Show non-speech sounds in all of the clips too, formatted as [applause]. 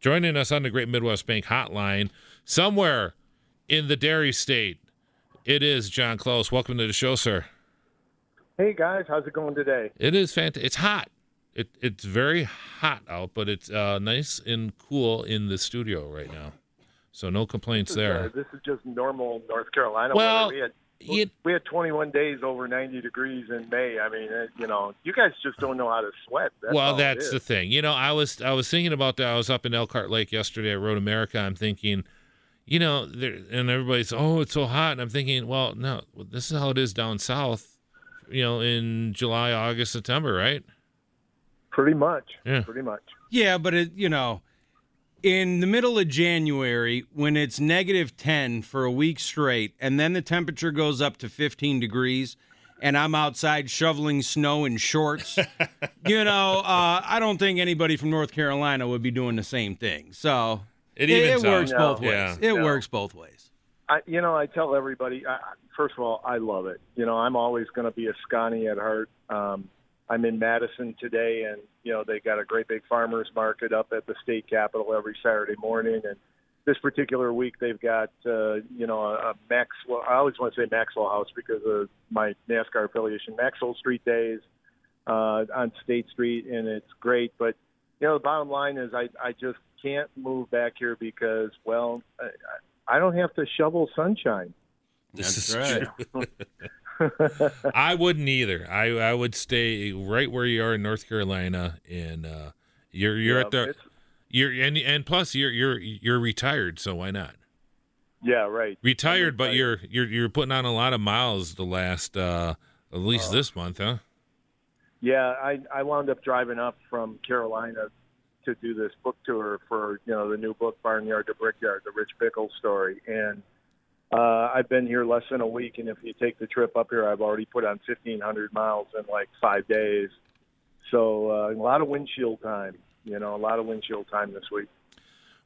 Joining us on the Great Midwest Bank hotline, somewhere in the dairy state, it is John Close. Welcome to the show, sir. Hey guys, how's it going today? It is fantastic. It's hot. It it's very hot out, but it's uh, nice and cool in the studio right now. So no complaints This is, there. uh, this is just normal North Carolina Well, weather. We had you- we had 21 days over 90 degrees in May. I mean, uh, you know, you guys just don't know how to sweat. That's well, that's the thing. You know, I was I was thinking about that. I was up in Elkhart Lake yesterday at Road America. I'm thinking, you know, there, and everybody's oh, it's so hot, and I'm thinking, well, no, this is how it is down south. You know, in July, August, September, right? pretty much. Yeah. Pretty much. Yeah, but it, you know, in the middle of January when it's negative 10 for a week straight and then the temperature goes up to 15 degrees and I'm outside shoveling snow in shorts, [laughs] you know, uh, I don't think anybody from North Carolina would be doing the same thing. So It it, evens out. works both ways. Yeah. It No. works both ways. I, you know, I tell everybody. I, I- first of all, I love it. You know, I'm always going to be a Sconnie at heart. Um, I'm in Madison today, and you know they got a great big farmers market up at the state capitol every Saturday morning. And this particular week, they've got uh, you know a, a Maxwell. I always want to say Maxwell House because of my NASCAR affiliation. Maxwell Street Days uh, on State Street, and it's great. But you know, the bottom line is, I I just can't move back here because, well, I, I don't have to shovel sunshine. This That's right. true. [laughs] [laughs] I wouldn't either. I I would stay right where you are in North Carolina, and uh, you're you're Yeah, at the you're and and plus you're you're you're retired, so why not? Yeah, right. Retired, but you're you're you're putting on a lot of miles the last uh at least this month, huh? Yeah, I I wound up driving up from Carolina to do this book tour for you know the new book Barnyard to Brickyard, the Rich Bickle's story, and uh, I've been here less than a week, and if you take the trip up here, I've already put on 1,500 miles in like five days. So uh, a lot of windshield time, you know, a lot of windshield time this week.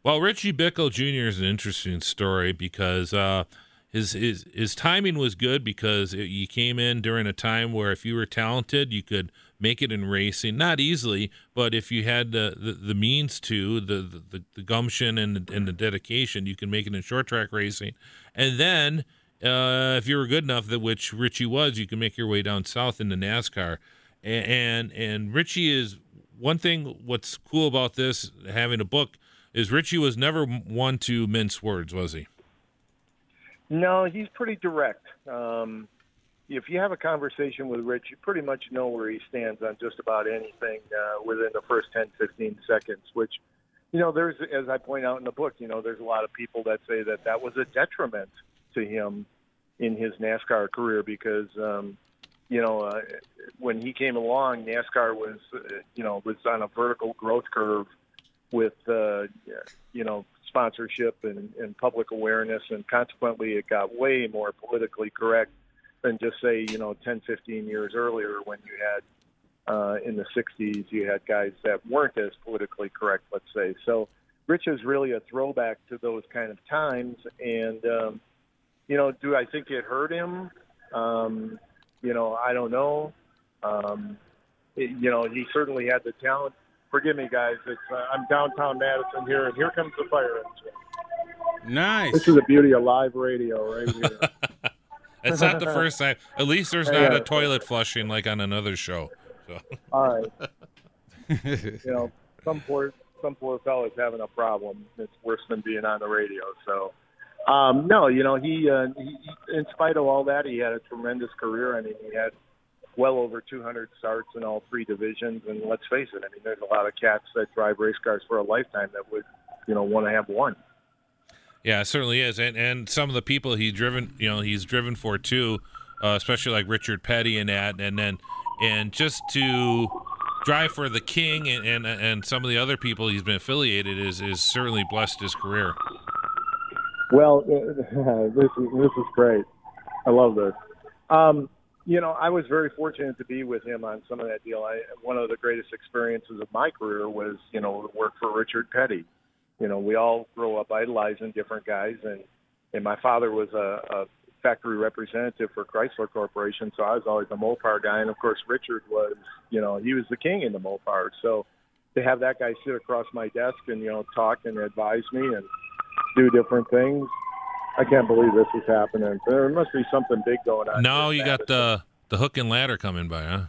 Well, Richie Bickle Jr. is an interesting story because uh, his his his timing was good because it, you came in during a time where if you were talented, you could make it in racing. Not easily, but if you had the the, the means to, the, the the gumption and the, and the dedication, you can make it in short track racing. And then, uh, if you were good enough, that which Richie was, you can make your way down south into NASCAR. And and, and Richie is one thing. What's cool about this having a book is Richie was never one to mince words, was he? No, he's pretty direct. Um, if you have a conversation with Rich, you pretty much know where he stands on just about anything uh, within the first 10, 15 seconds, which, you know, there's, as I point out in the book, you know, there's a lot of people that say that that was a detriment to him in his NASCAR career because, um, you know, uh, when he came along, NASCAR was, uh, you know, was on a vertical growth curve with, uh, you know, sponsorship and, and public awareness, and consequently, it got way more politically correct than just say, you know, 10, 15 years earlier when you had uh, in the 60s, you had guys that weren't as politically correct, let's say. So Rich is really a throwback to those kind of times. And, um, you know, do I think it hurt him? Um, you know, I don't know. Um, it, you know, he certainly had the talent. Forgive me, guys. It's, uh, I'm downtown Madison here, and here comes the fire engine. Nice. This is the beauty of live radio right here. [laughs] It's not the first time. At least there's not a toilet flushing like on another show. So. All right. [laughs] you know, some poor some poor fella's having a problem. It's worse than being on the radio. So, um, no, you know, he, uh, he, he, in spite of all that, he had a tremendous career. I mean, he had well over 200 starts in all three divisions. And let's face it, I mean, there's a lot of cats that drive race cars for a lifetime that would, you know, want to have one. Yeah, it certainly is, and and some of the people he's driven, you know, he's driven for too, uh, especially like Richard Petty and that, and then and just to drive for the king and, and and some of the other people he's been affiliated is is certainly blessed his career. Well, [laughs] this is this is great. I love this. Um, you know, I was very fortunate to be with him on some of that deal. I, one of the greatest experiences of my career was, you know, work for Richard Petty. You know, we all grow up idolizing different guys, and and my father was a, a factory representative for Chrysler Corporation, so I was always a Mopar guy, and of course Richard was, you know, he was the king in the Mopar. So to have that guy sit across my desk and you know talk and advise me and do different things, I can't believe this is happening. There must be something big going on. No, you got the the hook and ladder coming by, huh?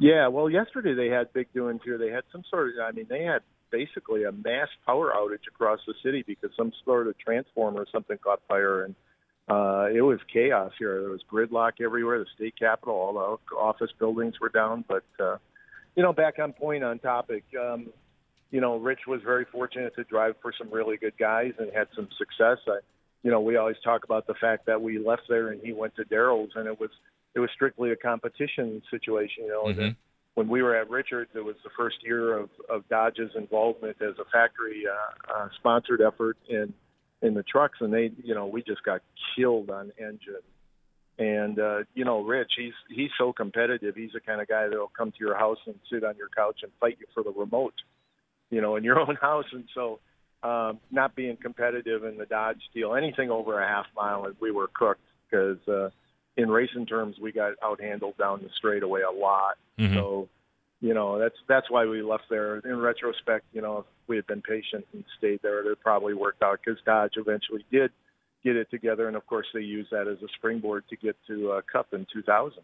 Yeah, well, yesterday they had big doings here. They had some sort of, I mean, they had basically a mass power outage across the city because some sort of transformer or something caught fire, and uh, it was chaos here. There was gridlock everywhere. The state capitol, all the office buildings were down. But uh, you know, back on point on topic. Um, you know, Rich was very fortunate to drive for some really good guys and had some success. I, you know, we always talk about the fact that we left there and he went to Darrell's, and it was it was strictly a competition situation. You know, mm-hmm. and when we were at Richards, it was the first year of of Dodge's involvement as a factory uh, uh, sponsored effort in in the trucks, and they, you know, we just got killed on engine. And uh, you know, Rich, he's he's so competitive. He's the kind of guy that'll come to your house and sit on your couch and fight you for the remote, you know, in your [laughs] own house. And so, um, not being competitive in the Dodge deal, anything over a half mile, we were cooked because uh, in racing terms, we got outhandled down the straightaway a lot. Mm-hmm. So, you know, that's that's why we left there. In retrospect, you know, if we had been patient and stayed there, it probably worked out because Dodge eventually did get it together, and of course, they used that as a springboard to get to uh, Cup in 2000.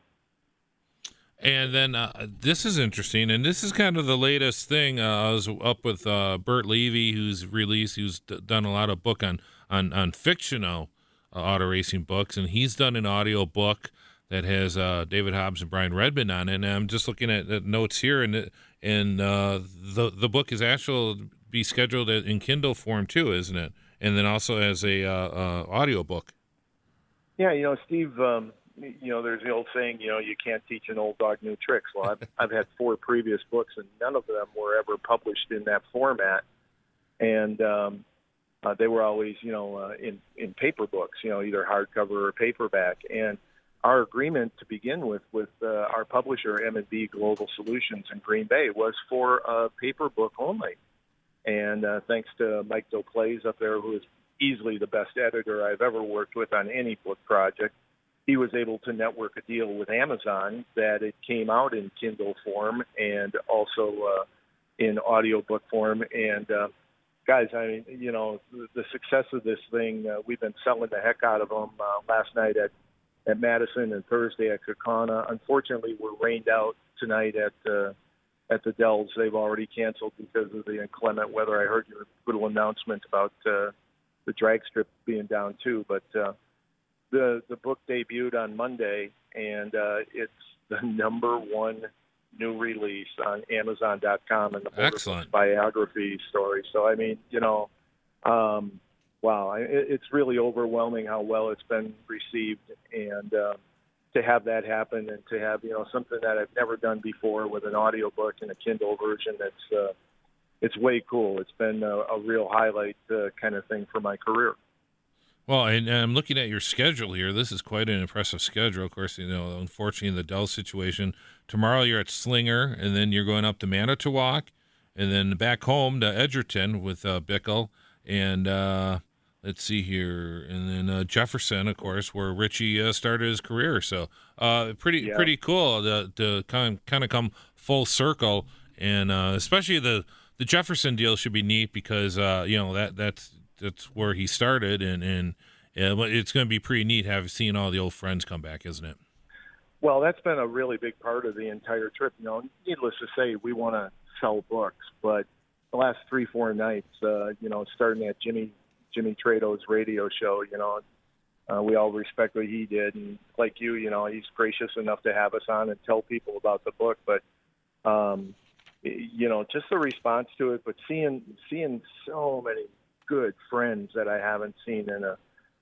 And then uh, this is interesting, and this is kind of the latest thing. Uh, I was up with uh, Burt Levy, who's released, who's d- done a lot of book on on on fictional uh, auto racing books, and he's done an audio book that has uh, David Hobbs and Brian Redman on it. And I'm just looking at the notes here, and and uh, the the book is actually be scheduled in Kindle form too, isn't it? And then also as a audio book. Yeah, you know, Steve. Um you know, there's the old saying, you know, you can't teach an old dog new tricks. Well, I've, I've had four previous books, and none of them were ever published in that format, and um, uh, they were always, you know, uh, in in paper books, you know, either hardcover or paperback. And our agreement to begin with with uh, our publisher M&B Global Solutions in Green Bay was for a paper book only. And uh, thanks to Mike Doplays up there, who is easily the best editor I've ever worked with on any book project he was able to network a deal with Amazon that it came out in Kindle form and also uh, in audiobook form. And uh, guys, I mean, you know, the, success of this thing, uh, we've been selling the heck out of them. Uh, last night at at Madison and Thursday at Kaukauna. Unfortunately, we're rained out tonight at uh, at the Dells. They've already canceled because of the inclement weather. I heard your little announcement about uh, the drag strip being down too, but. Uh, the the book debuted on Monday, and uh, it's the [laughs] number one new release on Amazon.com and the Excellent. biography story. So I mean, you know, um, wow, it, it's really overwhelming how well it's been received, and uh, to have that happen, and to have you know something that I've never done before with an audiobook and a Kindle version, that's uh, it's way cool. It's been a, a real highlight uh, kind of thing for my career. Well, and, and, I'm looking at your schedule here. This is quite an impressive schedule. Of course, you know, unfortunately, the Dell situation, tomorrow you're at Slinger, and then you're going up to Manitowoc, and then back home to Edgerton with uh, Bickle, and uh, let's see here, and then uh, Jefferson, of course, where Richie uh, started his career. So, uh, pretty yeah. pretty cool to, to kind of, kind of come full circle, and uh, especially the the Jefferson deal should be neat because uh, you know that that's that's where he started, and and uh, it's going to be pretty neat having seen all the old friends come back, isn't it? Well, that's been a really big part of the entire trip. You know, needless to say, we want to sell books, but the last three, four nights, uh, you know, starting at Jimmy Jimmy Trado's radio show, you know, uh, we all respect what he did, and like you, you know, he's gracious enough to have us on and tell people about the book. But um, you know, just the response to it, but seeing seeing so many good friends that I haven't seen in a,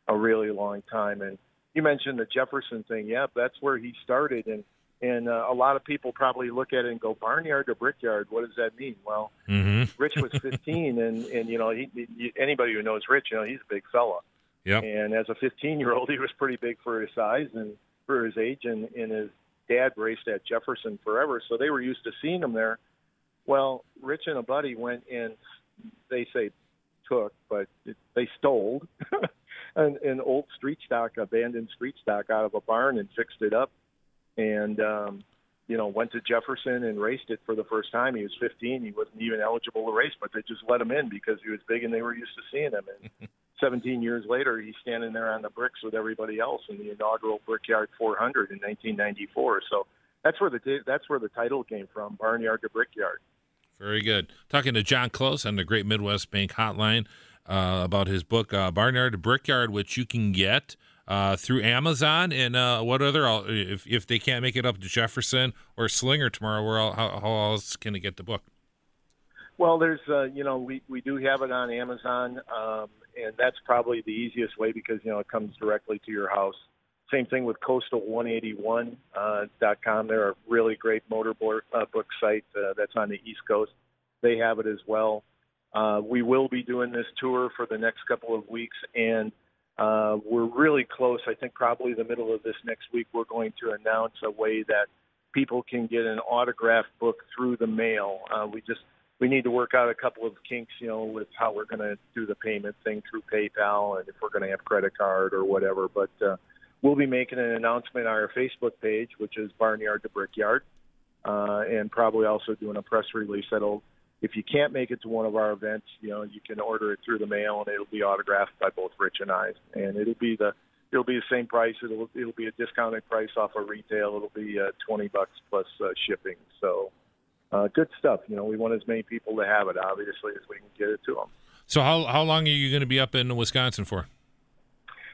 a really long time. And you mentioned the Jefferson thing. Yeah, that's where he started. And And uh, a lot of people probably look at it and go, barnyard to brickyard. What does that mean? Well, Mm-hmm. Rich was 15, and and you know, he, he, anybody who knows Rich, you know, he's a big fella. Yep. And as a 15 year old, he was pretty big for his size and for his age. And, and his dad raced at Jefferson forever, so they were used to seeing him there. Well, Rich and a buddy went and they say took, but it, they stole [laughs] an, an old street stock, abandoned street stock out of a barn and fixed it up. And, um, you know, went to Jefferson and raced it for the first time. He was 15. He wasn't even eligible to race, but they just let him in because he was big and they were used to seeing him. And [laughs] 17 years later, he's standing there on the bricks with everybody else in the inaugural Brickyard 400 in 1994. So that's where the that's where the title came from, Barnyard to Brickyard. Very good. Talking to John Close on the Great Midwest Bank Hotline uh, about his book uh, Barnyard Brickyard, which you can get uh, through Amazon and uh, what other if if they can't make it up to Jefferson or Slinger tomorrow, where how, how else can they get the book? Well, there's uh, you know we we do have it on Amazon, um, and that's probably the easiest way because you know it comes directly to your house. Same thing with Coastal181.com. Uh. They're a really great motor board, uh, book site uh, that's on the East Coast. They have it as well. Uh, we will be doing this tour for the next couple of weeks, and uh, we're really close. I think probably the middle of this next week, we're going to announce a way that people can get an autographed book through the mail. Uh, we just we need to work out a couple of kinks, you know, with how we're going to do the payment thing through PayPal and if we're going to have credit card or whatever. But uh, we'll be making an announcement on our Facebook page, which is Barnyard to Brickyard, uh, and probably also doing a press release that'll. If you can't make it to one of our events, you know you can order it through the mail, and it'll be autographed by both Rich and I, and it'll be the it'll be the same price. It'll it'll be a discounted price off of retail. It'll be uh, twenty bucks plus uh, shipping. So uh, good stuff. You know, we want as many people to have it, obviously, as we can get it to them. So how how long are you going to be up in Wisconsin for?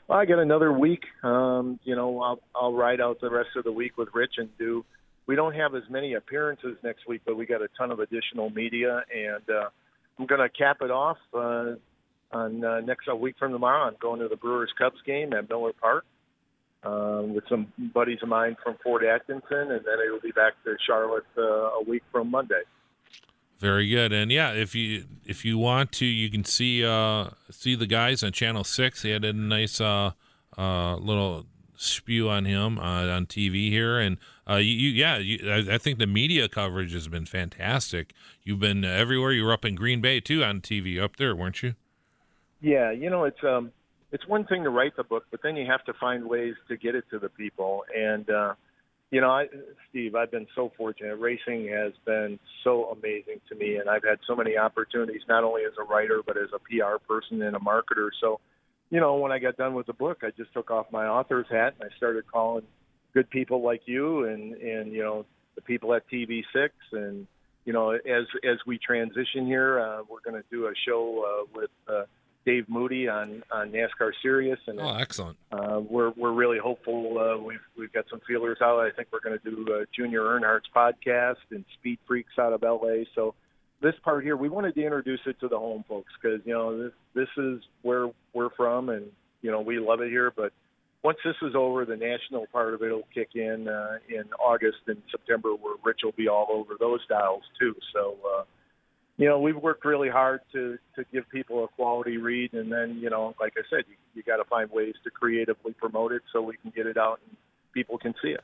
Well, I got another week. Um, you know, I'll I'll ride out the rest of the week with Rich and do. We don't have as many appearances next week, but we got a ton of additional media, and uh, I'm going to cap it off uh, on uh, next a week from tomorrow. I'm going to the Brewers Cubs game at Miller Park um, with some buddies of mine from Fort Atkinson, and then it'll be back to Charlotte uh, a week from Monday. Very good, and yeah, if you if you want to, you can see uh, see the guys on Channel Six. They had a nice uh, uh, little spew on him uh, on TV here, and uh, you, you yeah, you, I, I think the media coverage has been fantastic. You've been everywhere. You were up in Green Bay too on TV up there, weren't you? Yeah, you know it's um it's one thing to write the book, but then you have to find ways to get it to the people. And uh, you know, I, Steve, I've been so fortunate. Racing has been so amazing to me, and I've had so many opportunities, not only as a writer but as a PR person and a marketer. So, you know, when I got done with the book, I just took off my author's hat and I started calling good people like you and and you know the people at TV6 and you know as as we transition here, uh, we're going to do a show uh, with. Uh, Dave Moody on, on NASCAR Sirius, and oh, excellent. Uh, we're we're really hopeful. Uh, we've we've got some feelers out. I think we're going to do uh, Junior Earnhardt's podcast and Speed Freaks out of LA. So this part here, we wanted to introduce it to the home folks because you know this this is where we're from, and you know we love it here. But once this is over, the national part of it will kick in uh, in August and September, where Rich will be all over those dials too. So. Uh, you know, we've worked really hard to to give people a quality read, and then you know, like I said, you, you got to find ways to creatively promote it so we can get it out and people can see it.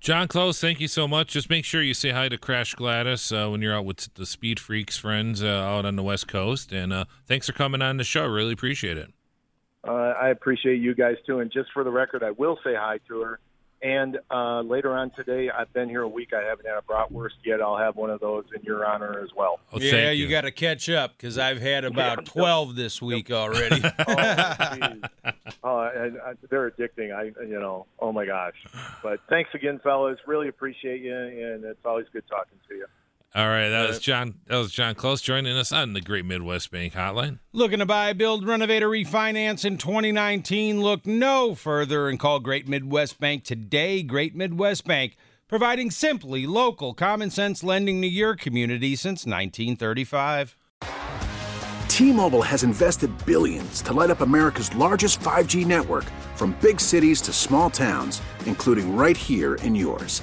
John Close, thank you so much. Just make sure you say hi to Crash Gladys uh, when you're out with the Speed Freaks friends uh, out on the West Coast, and uh, thanks for coming on the show. Really appreciate it. I appreciate you guys too, and just for the record, I will say hi to her. And uh, later on today, I've been here a week. I haven't had a bratwurst yet. I'll have one of those in your honor as well. Oh, yeah, you, you got to catch up because I've had about Yeah. twelve this week already. [laughs] oh, geez. [laughs] oh and, uh, they're addicting. I, you know, oh my gosh. But thanks again, fellas. Really appreciate you, and it's always good talking to you. All right, that uh, was John. That was John Close joining us on the Great Midwest Bank Hotline. Looking to buy, build, renovate, or refinance in 2019? Look no further and call Great Midwest Bank today. Great Midwest Bank, providing simply local, common sense lending to your community since 1935. T-Mobile has invested billions to light up America's largest 5G network from big cities to small towns, including right here in yours.